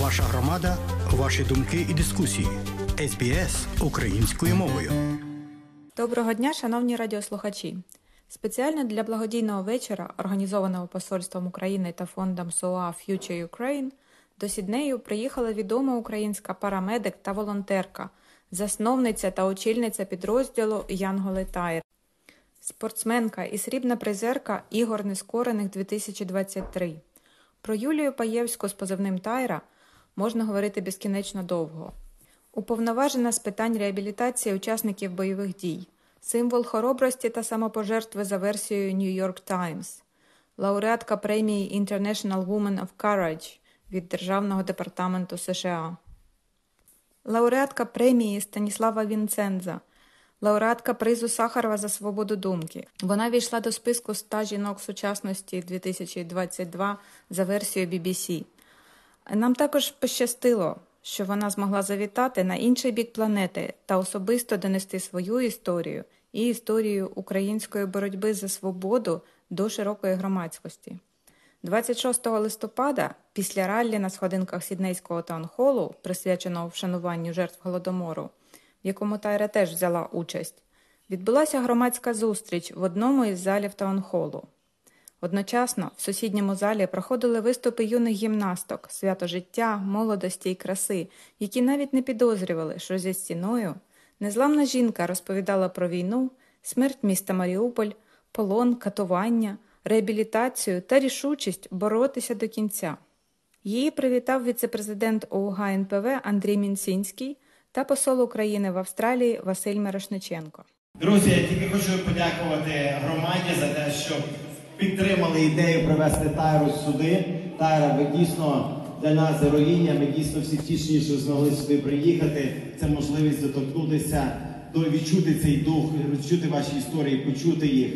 Ваша громада, ваші думки і дискусії. СБС українською мовою. Доброго дня, шановні радіослухачі. Спеціально для благодійного вечора, організованого Посольством України та фондом СОА Future Ukraine, до Сіднею приїхала відома українська парамедик та волонтерка, засновниця та очільниця підрозділу Янголи Тайр, спортсменка і срібна призерка Ігор Нескорених 2023. Про Юлію Паєвську з позивним Тайра можна говорити безкінечно довго. Уповноважена з питань реабілітації учасників бойових дій, символ хоробрості та самопожертви за версією New York Times, лауреатка премії International Woman of Courage від Державного департаменту США, лауреатка премії Станіслава Вінценза, лауреатка призу Сахарова за свободу думки. Вона війшла до списку ста жінок сучасності 2022 за версією BBC. Нам також пощастило, що вона змогла завітати на інший бік планети та особисто донести свою історію і історію української боротьби за свободу до широкої громадськості. 26 листопада, після раллі на сходинках Сіднейського таунхолу, присвяченого вшануванню жертв голодомору, в якому Тайра теж взяла участь, відбулася громадська зустріч в одному із залів таунхолу. Одночасно в сусідньому залі проходили виступи юних гімнасток, свято життя, молодості і краси, які навіть не підозрювали, що зі стіною незламна жінка розповідала про війну, смерть міста Маріуполь, полон, катування, реабілітацію та рішучість боротися до кінця. Її привітав віцепрезидент ОУГ НПВ Андрій Мінсінський та посол України в Австралії Василь Мирошниченко. Друзі, я тільки хочу подякувати громаді за те, що підтримали ідею привезти Тайру сюди. Тайра, ви дійсно для нас героїня, ми дійсно всі втішні, що змогли сюди приїхати. Це можливість доторкнутися, до відчути цей дух, відчути ваші історії, почути їх.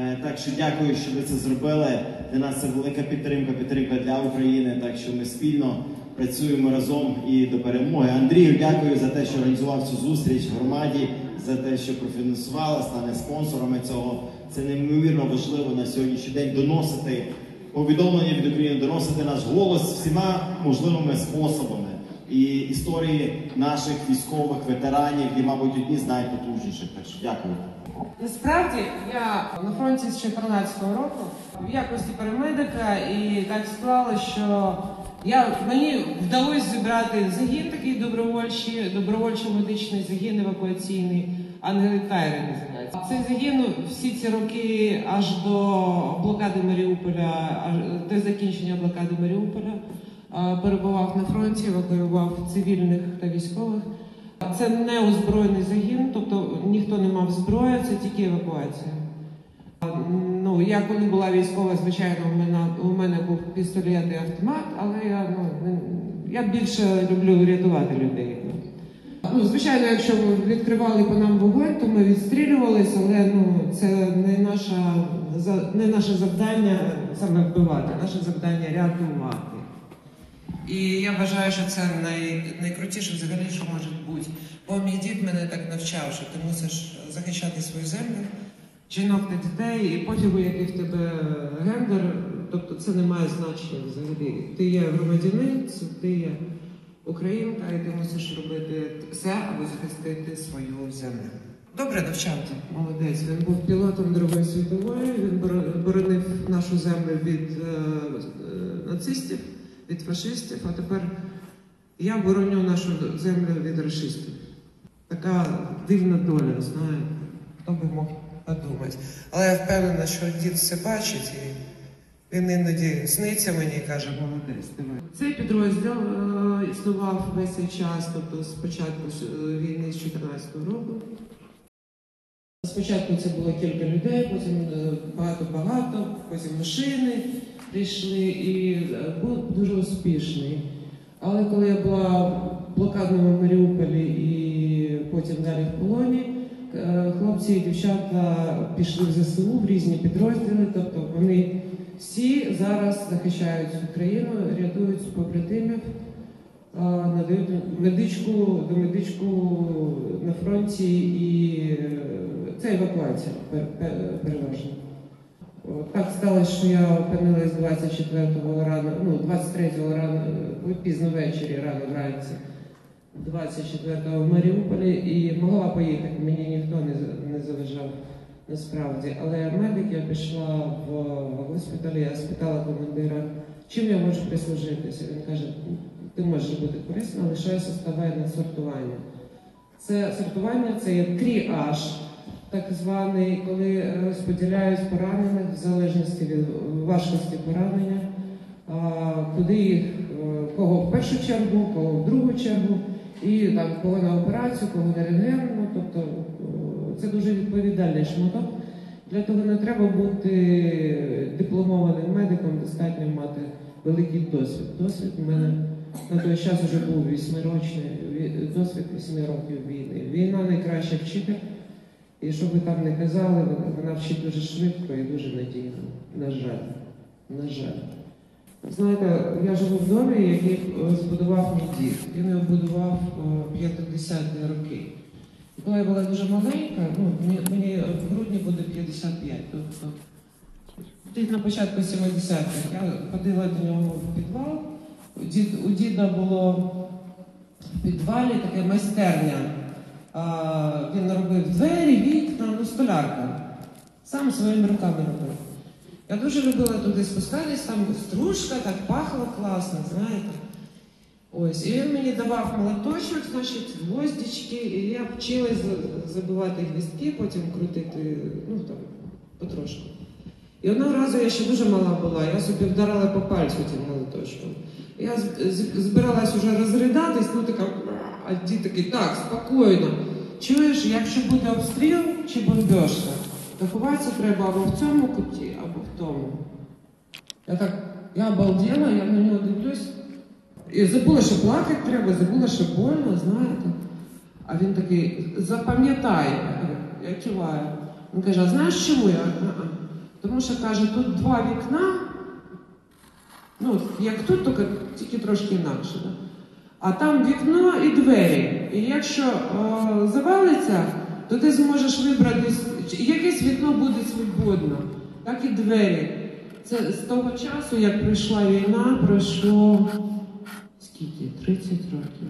Е, Так що дякую, що ви це зробили. Для нас це велика підтримка, підтримка для України. Так що ми спільно працюємо разом і до перемоги. Андрію, дякую за те, що організував цю зустріч в громаді, за те, що профінансувала, стане спонсорами цього. Це неймовірно важливо на сьогоднішній день доносити повідомлення від України, доносити наш голос всіма можливими способами. І історії наших військових ветеранів, і, мабуть, одні з найпотужніших. Так що дякую. Насправді я на фронті з 2014 року в якості парамедика, і так склало, що я мені вдалося зібрати загін такий добровольчий, добровольчо-медичний загін евакуаційний, ангели називається. Цей загін всі ці роки аж до блокади Маріуполя, аж до закінчення блокади Маріуполя перебував на фронті, евакуював цивільних та військових. Це не озброєний загін, тобто ніхто не мав зброї, це тільки евакуація. Ну, я коли була військова, звичайно, у мене, у мене був пістолет і автомат, але я, ну, я більше люблю рятувати людей. Ну, звичайно, якщо відкривали по нам вогонь, то ми відстрілювалися, але ну, це не, наша, не наше завдання саме вбивати, наше завдання рятувати. І я вважаю, що це най, найкрутіше взагалі, що може бути. Бо мій дід мене так навчав, що ти мусиш захищати свою землю, жінок та дітей, і пофігу, який в тебе гендер, тобто це не має значення взагалі. Ти є громадянин, ти є українка, і ти мусиш робити все, аби захистити свою землю. Добре навчав ти, молодець. Він був пілотом Другої світової, він боронив нашу землю від е, е, нацистів, від фашистів, а тепер я бороню нашу землю від расистів. Така дивна доля, знаєте. Хто би мог подумати. Але я впевнена, що дід все бачить і він іноді сниться мені і каже, молодець, давай. Цей підрозділ е, існував весь цей час, тобто з початку е, війни з 14 року. Спочатку це було кілька людей, потім е, багато-багато, потім машини прийшли і був дуже успішний. Але коли я була в блокадному Маріуполі і потім далі в полоні, хлопці і дівчата пішли в ЗСУ в різні підрозділи, тобто вони всі зараз захищають Україну, рятують побратимів, надають медичку, до медичку на фронті і е, це евакуація пер- пер- переважно. Так сталося, що я опинилась 24-го рано, ну, 23-го рано, е, пізно ввечері, рано вранці, 24-го в Маріуполі і могла поїхати. Мені ніхто не заважав насправді. Але медик я пішла в госпіталь, я спитала командира, чим я можу прислужитися. Він каже, ти можеш бути корисним, лишайся ставай на сортування. Це сортування це є тріаж, так званий, коли розподіляють поранених в залежності від важкості поранення, куди їх, е, кого в першу чергу, кого в другу чергу, і там кого на операцію, кого на рентген. Тобто е, це дуже відповідальний шматок. Для того не треба бути дипломованим медиком, достатньо мати великий досвід. Досвід у мене на той час вже був вісьмирочний досвід вісьми років війни. Війна найкраща вчитель. І що ви там не казали, вона- вчить дуже швидко і дуже надійно. На жаль. На жаль. Знаєте, я живу в домі, який е, збудував мій дід. Він його будував е, 50-ті роки. Коли я була дуже маленька, ну, мені, мені в грудні буде 55. Тобто, десь на початку 70-х я ходила до нього в підвал. У, дід, у діда було в підвалі таке майстерня. А, він робив двері, вікна, ну столярка. Сам своїми руками робив. Я дуже любила туди спускатись, там стружка, так пахло класно, знаєте. Ось, і він мені давав молоточок, значить, гвоздички, і я вчилась забивати гвіздки, потім крутити, ну там, потрошку. І одного разу я ще дуже мала була, я собі вдарила по пальцю тим молоточком. Я збиралась уже розридатись, ну така, а дід такий, так, спокійно. Чуєш, якщо буде обстріл чи бомбежка, то ховатися треба або в цьому куті, або в тому. Я так, я обалдела, я на нього дивлюсь. І забула, що плакати треба, забула, що больно, знаєте. А він такий, запам'ятай, я киваю. Він каже, а знаєш чому я? «А-а». Тому що каже, тут два вікна, ну, як тут, тільки, тільки трошки інакше. Да? А там вікно і двері. І якщо е, завалиться, то ти зможеш вибрати, якесь вікно буде свободно, так і двері. Це з того часу, як прийшла війна, пройшло? 30 років.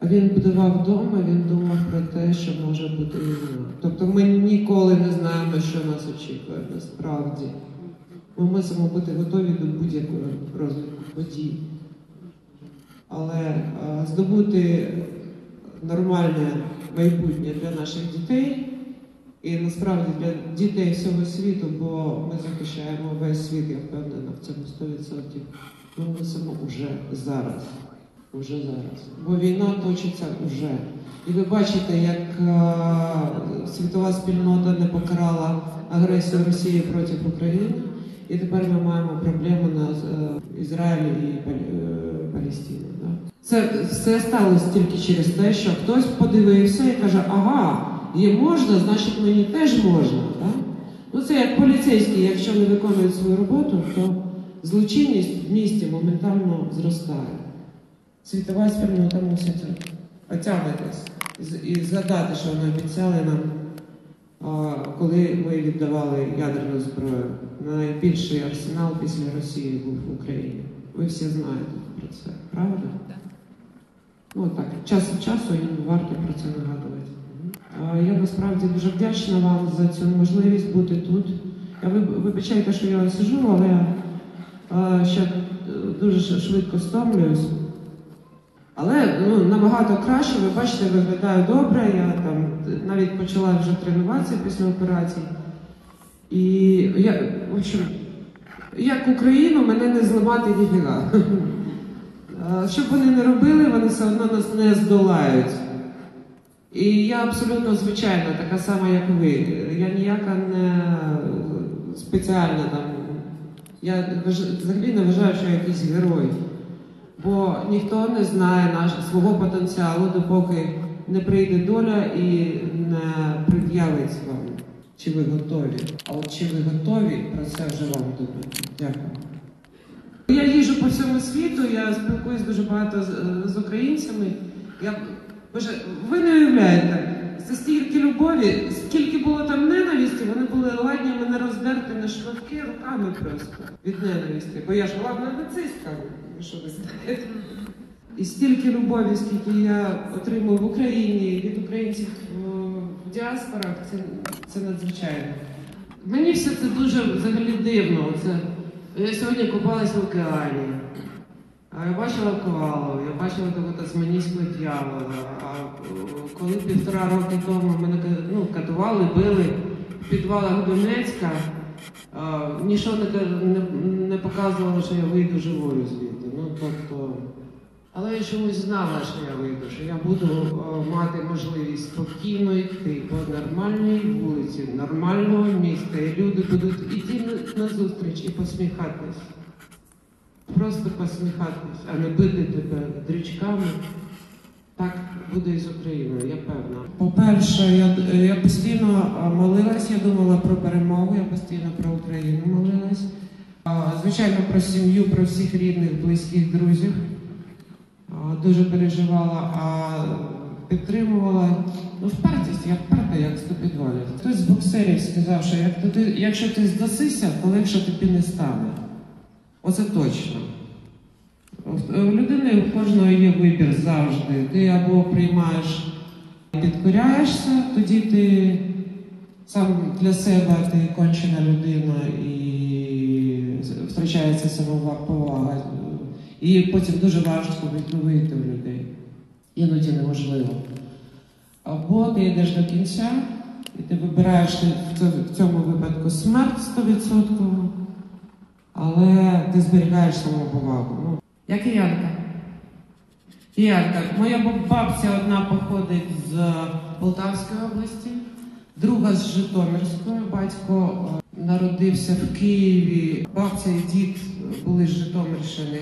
А він будував вдома, він думав про те, що може бути війна. Тобто ми ніколи не знаємо, що нас очікує насправді. Ми мусимо бути готові до будь-якого розвитку подій. Але е, здобути нормальне майбутнє для наших дітей і насправді для дітей всього світу, бо ми захищаємо весь світ, я впевнена в цьому 100%. Ми мусимо уже зараз. Уже зараз. Бо війна точиться уже. І ви бачите, як е, світова спільнота не покарала агресію Росії проти України. І тепер ми маємо проблеми на е, Ізраїлі і е, Палестині. Це все сталося тільки через те, що хтось подивився і каже, ага, їй можна, значить мені теж можна. Да? Ну це як поліцейські, якщо не виконують свою роботу, то злочинність в місті моментально зростає. Світова спільнота мусить отягнутися і згадати, що вони обіцяли нам, коли ми віддавали ядерну зброю. Найбільший арсенал після Росії був в Україні. Ви всі знаєте про це, правда? Ну так, час від часу їм варто про це нагадувати. Я насправді дуже вдячна вам за цю можливість бути тут. Я виб- вибачайте, що я сижу, але а, ще е, дуже швидко стомлююсь. Але ну, набагато краще, ви бачите, виглядаю добре. Я там навіть почала вже тренуватися після операції. І я, в общем, як Україну, мене не зламати ніфіга. Б вони не робили, вони все одно нас не здолають. І я абсолютно звичайна, така сама, як ви. Я ніяка не спеціальна там. Я взагалі не вважаю, що я якийсь герой. Бо ніхто не знає наш, свого потенціалу, допоки не прийде доля і не пред'явить вам, чи ви готові. А от чи ви готові, про це вже вам думати. Дякую. Я їжджу по всьому світу, я спілкуюсь дуже багато з, з українцями. Я, боже, ви не уявляєте, це стільки любові, скільки було там ненависті, вони були ладні мене роздерти на шматки руками просто від ненависті. Бо я ж ладна нацистка, що ви знаєте. І стільки любові, скільки я отримую в Україні від українців в діаспорах, це, це надзвичайно. Мені все це дуже взагалі дивно. Це, я сьогодні купалась в океані. А я бачила ковалу, я бачила того тасманійського дьявола. А е, коли півтора роки тому мене ну, катували, били в підвалах Донецька, а, нічого не, не, не показувало, що я вийду живою звідти. Ну, тобто, але я чомусь знала, що я вийду, що я буду е, мати можливість спокійно йти по нормальній вулиці, нормального міста, і люди будуть на, на зустріч і посміхатись. Просто посміхатись, а не бити тебе дрючками. Так буде і з Україною, я певна. По-перше, я, я постійно молилась, я думала про перемогу, я постійно про Україну молилась. Звичайно, про сім'ю, про всіх рідних, близьких друзів. Дуже переживала, а підтримувала ну, впертість, я вперта, як з підвалів. Хтось з боксерів сказав, що якщо ти здасися, то легше тобі не стане. Оце точно. У людини у кожного є вибір завжди. Ти або приймаєш, підкоряєшся, тоді ти сам для себе ти кончена людина і втрачається самоповага. І потім дуже важко відновити у людей. Іноді неможливо. Або ти йдеш до кінця, і ти вибираєш в в цьому випадку смерть 100%, але ти зберігаєш самоповагу. Ну, я киянка. Киянка. Моя бабця одна походить з Полтавської області, друга з Житомирської. Батько е, народився в Києві. Бабця і дід були з Житомирщини.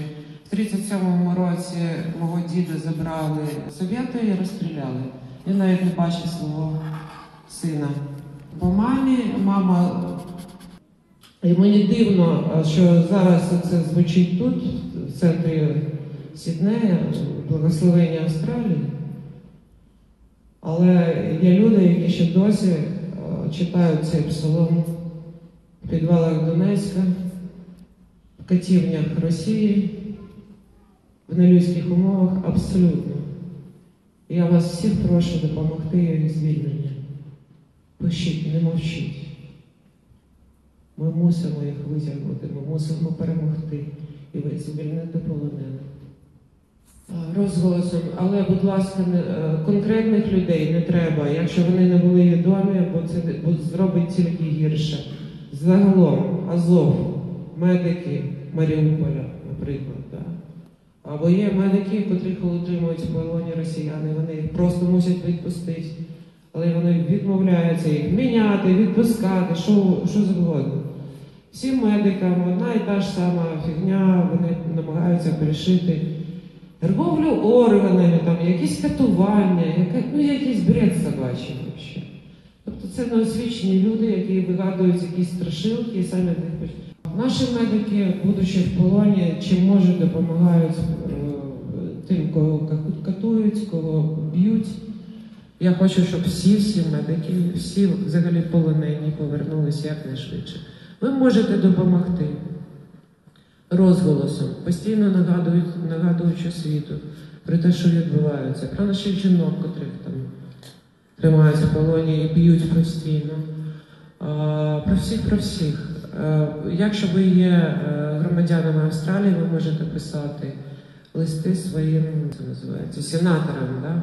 В 37-му році мого діда забрали совєти і розстріляли. Він навіть не бачив свого сина. По мамі мама і мені дивно, що зараз це звучить тут, в центрі Сіднея, благословення Австралії. Але є люди, які ще досі читають цей псалом в підвалах Донецька, в катівнях Росії, в нелюдських умовах абсолютно. Я вас всіх прошу допомогти їх звільненню. Пишіть, не мовчіть. Ми мусимо їх витягнути, ми мусимо перемогти і звільнити полонених. А, Розголосом, але, будь ласка, е, конкретних людей не треба, якщо вони не були відомі, бо це зробить тільки гірше. Загалом, Азов, медики Маріуполя, наприклад, да. або є медики, котрих утримують в полоні росіяни, вони їх просто мусять відпустити. Але вони відмовляються їх міняти, відпускати, що, що завгодно. Всім медикам одна і та ж сама фігня, вони намагаються пришити торговлю органами, там, якісь катування, яка, ну якийсь бред собачий взагалі. Тобто це неосвічені люди, які вигадують якісь страшилки і самі них Наші медики, будучи в полоні, чим можуть, допомагають е, тим, кого катують, кого б'ють. Я хочу, щоб всі, всі медики, всі взагалі полонені повернулися якнайшвидше. Ви можете допомогти розголосом, постійно нагадують, нагадуючи світу про те, що відбувається, про наших жінок, котрих там тримаються в полоні і б'ють постійно. Про всіх, про всіх. Якщо ви є е, громадянами Австралії, ви можете писати листи своїм, це називається, сенаторам. Да?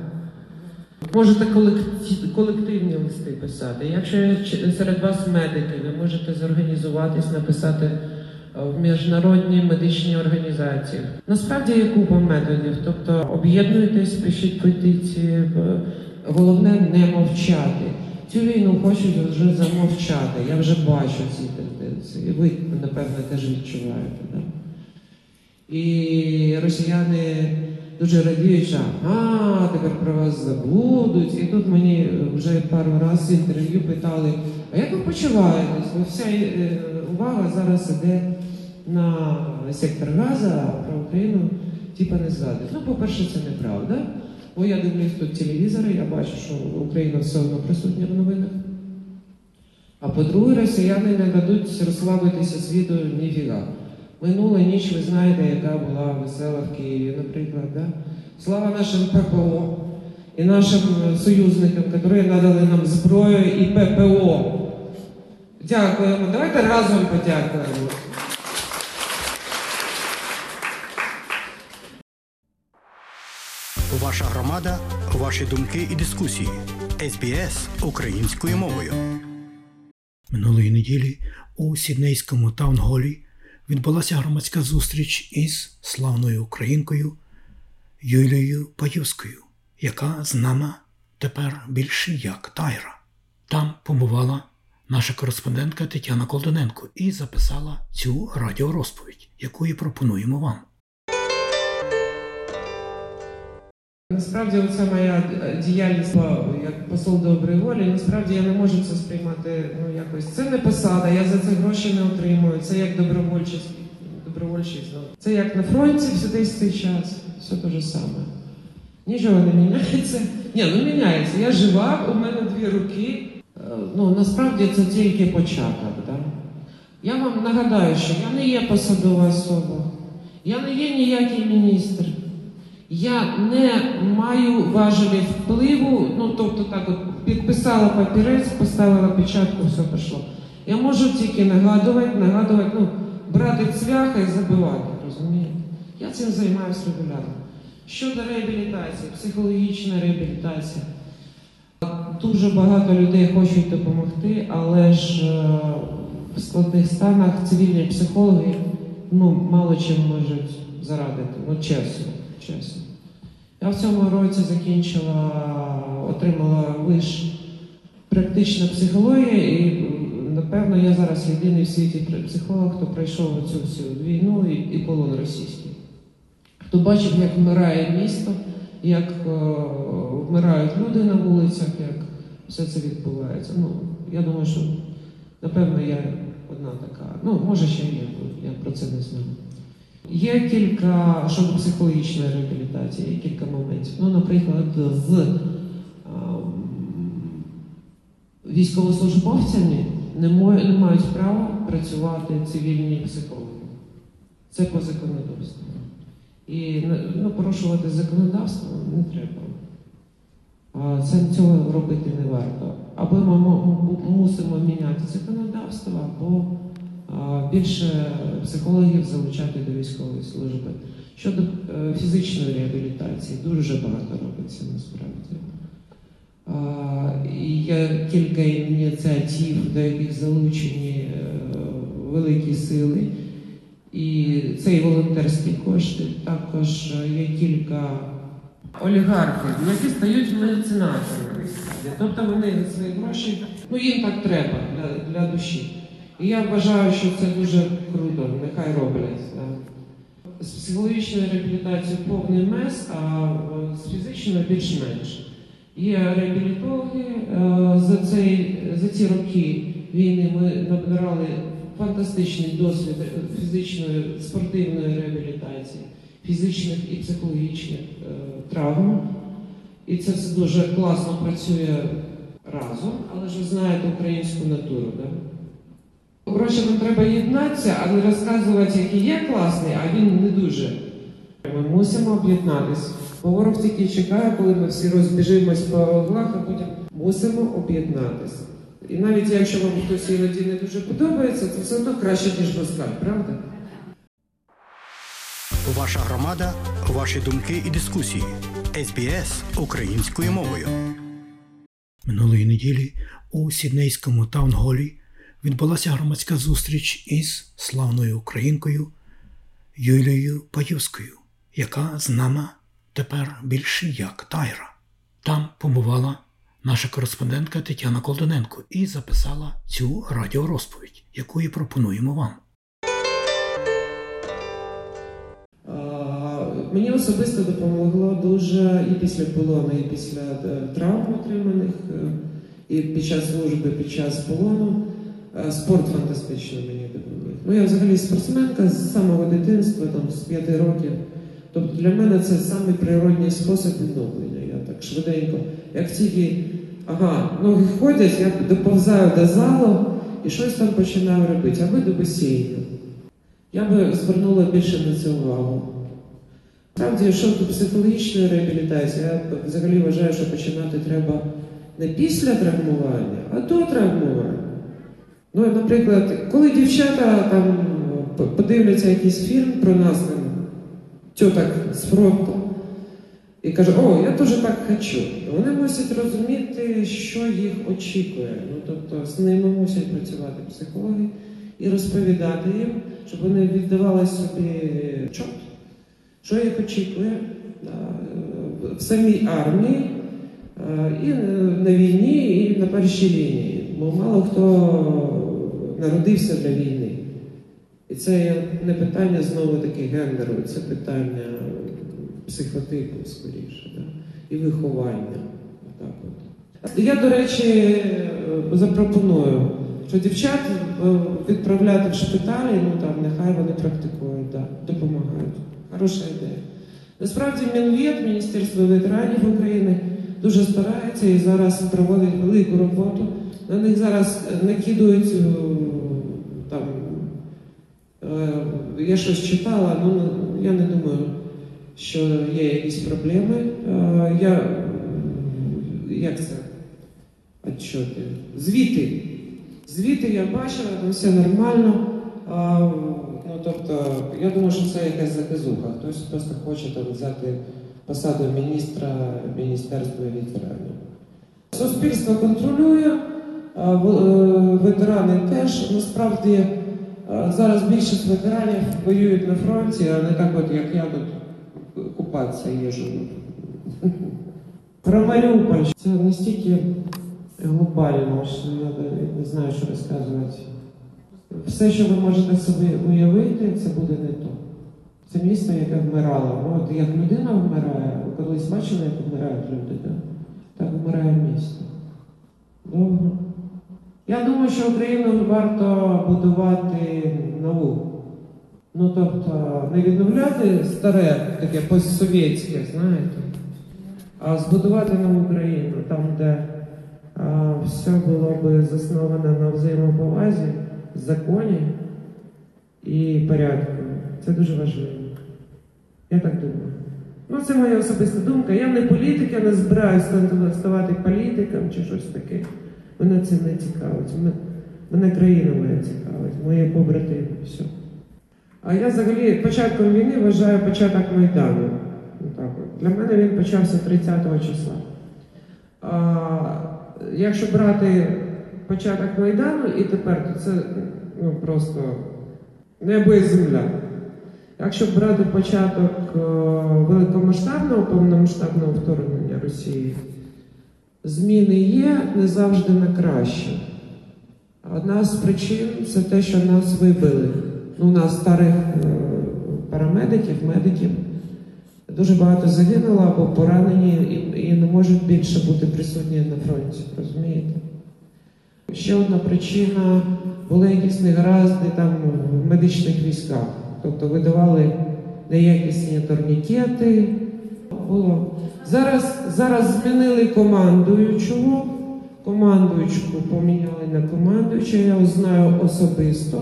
Можете колективні листи писати. Якщо серед вас медики, ви можете зорганізуватись, написати е, в міжнародні медичні організації. Насправді є купа методів, тобто об'єднуйтесь, пишіть петиції. Головне не мовчати. Цю війну хочуть вже замовчати. Я вже бачу ці тенденції. Ви, напевно, теж відчуваєте. Да? І росіяни дуже радіють, що а, тепер про вас забудуть. І тут мені вже пару разів інтерв'ю питали, а як ви почуваєтесь? Бо вся е, увага зараз іде на сектор газу, а про Україну типа не згадують. Ну, по-перше, це неправда. Бо я дивлюсь тут телевізори, я бачу, що Україна все одно присутня в новинах. А по-друге, росіяни не дадуть розслабитися світу ніфіга. Минула ніч, ви знаєте, яка була весела в Києві, наприклад. Да? Слава нашим ППО і нашим союзникам, які надали нам зброю і ППО. Дякуємо. Давайте разом подякуємо. Ваша громада, ваші думки і дискусії. СБС українською мовою. Минулої неділі у Сіднейському таунголі відбулася громадська зустріч із славною українкою Юлією Паюскою, яка знана тепер більше як Тайра. Там побувала наша кореспондентка Тетяна Колдоненко і записала цю радіорозповідь, яку і пропонуємо вам. Насправді, оця моя е, діяльність як посол доброї волі, насправді я не можу це сприймати ну, якось. Це не посада, я за це гроші не отримую. Це як добровольчість. добровольчість ну. Це як на фронті всюди цей час. Все те ж саме. Нічого не міняється. Ні, ну міняється. Я жива, у мене дві руки. Е, Ну, насправді це тільки початок. Да? Я вам нагадаю, що я не є посадова особа, я не є ніякий міністр. Я не маю важелі впливу, ну тобто так от підписала папірець, поставила печатку, все пішло. Я можу тільки нагадувати, нагадувати, ну, брати цвяха і забивати, розумієте? Я цим займаюся регулярно. Щодо реабілітації, психологічна реабілітація. Дуже багато людей хочуть допомогти, але ж е, в складних станах цивільні психологи ну, мало чим можуть зарадити. Ну, чесно, чесно. Я в цьому році закінчила, отримала виш практична психологія, і напевно я зараз єдиний в світі психолог, хто пройшов цю всю війну і, і полон російський. Хто бачив, як вмирає місто, як е, вмирають люди на вулицях, як все це відбувається. Ну, я думаю, що напевно я одна така. Ну, може ще є, я про це не знаю. Є кілька щодо психологічної реабілітації, є кілька моментів. Ну, наприклад, з ем, військовослужбовцями не, мають права працювати цивільні психологи. Це по законодавству. І ну, порушувати законодавство не треба. Це цього робити не варто. Або ми мусимо міняти законодавство, або більше психологів залучати до військової служби. Щодо е, фізичної реабілітації, дуже багато робиться насправді. Є кілька ініціатив, до яких залучені е, великі сили. І це і волонтерські кошти. Також є кілька олігархів, які стають меценатами. Тобто вони свої гроші, ну їм так треба для, для душі. І я вважаю, що це дуже круто, нехай роблять. З психологічною реабілітацією повний мес, а е, з фізичною більш-менш. Є реабілітологи е, за, цей, за ці роки війни ми набирали фантастичний досвід фізичної спортивної реабілітації, фізичних і психологічних е, травм. І це все дуже класно працює разом, але ж ви знаєте українську натуру. Да? Нам треба єднатися, а не розказувати, який є класний, а він не дуже. Ми мусимо об'єднатися. Бо ворог тільки чекає, коли ми всі розбіжимось по углах, а потім мусимо об'єднатися. І навіть якщо вам хтось іноді не дуже подобається, то все одно краще, ніж москаль, правда? Ваша громада, ваші думки і дискусії. СБС українською мовою. Минулої неділі у Сіднейському таунголі відбулася громадська зустріч із славною українкою Юлією Паюскою, яка знана тепер більше як Тайра. Там побувала наша кореспондентка Тетяна Колдоненко і записала цю радіорозповідь, яку і пропонуємо вам. Мені особисто допомогло дуже і після полону, і після е, травм отриманих, е, і під час служби, під час полону. Е, Спорт фантастично мені допоміг. Ну, я взагалі спортсменка з самого дитинства, там, з 5 років. Тобто для мене це самий природній спосіб відновлення. Я так швиденько. Як тільки ага, ноги ходять, я доповзаю до залу і щось там починаю робити, аби до басейну. Я би звернула більше на це увагу. Справді, щодо психологічної реабілітації, я взагалі вважаю, що починати треба не після травмування, а до травмування. Ну, наприклад, коли дівчата там подивляться якийсь фільм про нас, там, тьоток з фронту, і кажуть, о, я теж так хочу. Вони мусять розуміти, що їх очікує. Ну, тобто з ними мусять працювати психологи і розповідати їм, щоб вони віддавали собі чот, що їх очікує в самій армії, і на війні, і на першій лінії. Бо мало хто народився для війни. І це не питання знову таки гендеру, це питання психотипу скоріше, да? і виховання. Отак от. Я, до речі, запропоную, що дівчат е, відправляти в шпиталі, ну там нехай вони практикують, да, допомагають. Хороша ідея. Насправді Мінвєд, Міністерство ветеранів України, дуже старається і зараз проводить велику роботу. На них зараз накидують е, там. е, Я щось читала, ну я не думаю, що є якісь проблеми. Е, Я як це? Отчоти. Звіти. Звіти я бачила, там все нормально. А, ну, тобто, я думаю, що це якась заказуха. Хтось просто хоче там взяти посаду міністра Міністерства ветеранів. Суспільство контролює, е, ветерани теж. Насправді е, зараз більшість ветеранів воюють на фронті, а не так, от як я тут купатися їжу. Про Маріуполь. Це настільки глобально, що я не знаю, що розказувати. Все, що ви можете собі уявити, це буде не то. Це місто, яке вмирало. Ну, От як людина вмирає, ви колись бачили, як вмирають люди, да? так вмирає місто. Довго. Я думаю, що Україну варто будувати нову. Ну, тобто, не відновляти старе, таке постсовєтське, знаєте, а збудувати нову Україну, там, де а, все було би засновано на взаємоповазі, законі і порядку. Це дуже важливо. Я так думаю. Ну, це моя особиста думка. Я не політик, я не збираюся ставати політиком чи щось таке. Мене це не цікавить. Мене, країна моя цікавить, мої побратими. Все. А я взагалі початком війни вважаю початок Майдану. Ну, так от. Для мене він почався 30 числа. А, якщо брати початок Майдану і тепер, то це ну, просто небо і земля. Якщо брати початок е, великомасштабного повномасштабного вторгнення Росії, зміни є не завжди на краще. Одна з причин це те, що нас вибили. Ну, у нас старих е, парамедиків, медиків дуже багато загинуло або поранені і, і не можуть більше бути присутні на фронті. Розумієте? Ще одна причина були якісь негаразди там в медичних військах. Тобто видавали неякісні турнікети. Було. Зараз, зараз змінили командуючого. Командуючку поміняли на командуючого, я його знаю особисто.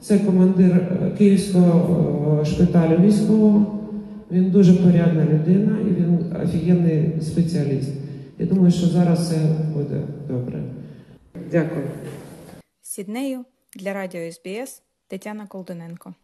Це командир е, Київського е, шпиталю військового. Він дуже порядна людина і він офігенний спеціаліст. Я думаю, що зараз все буде добре. Дякую. Сіднею для радіо СБС Тетяна Колдуненко.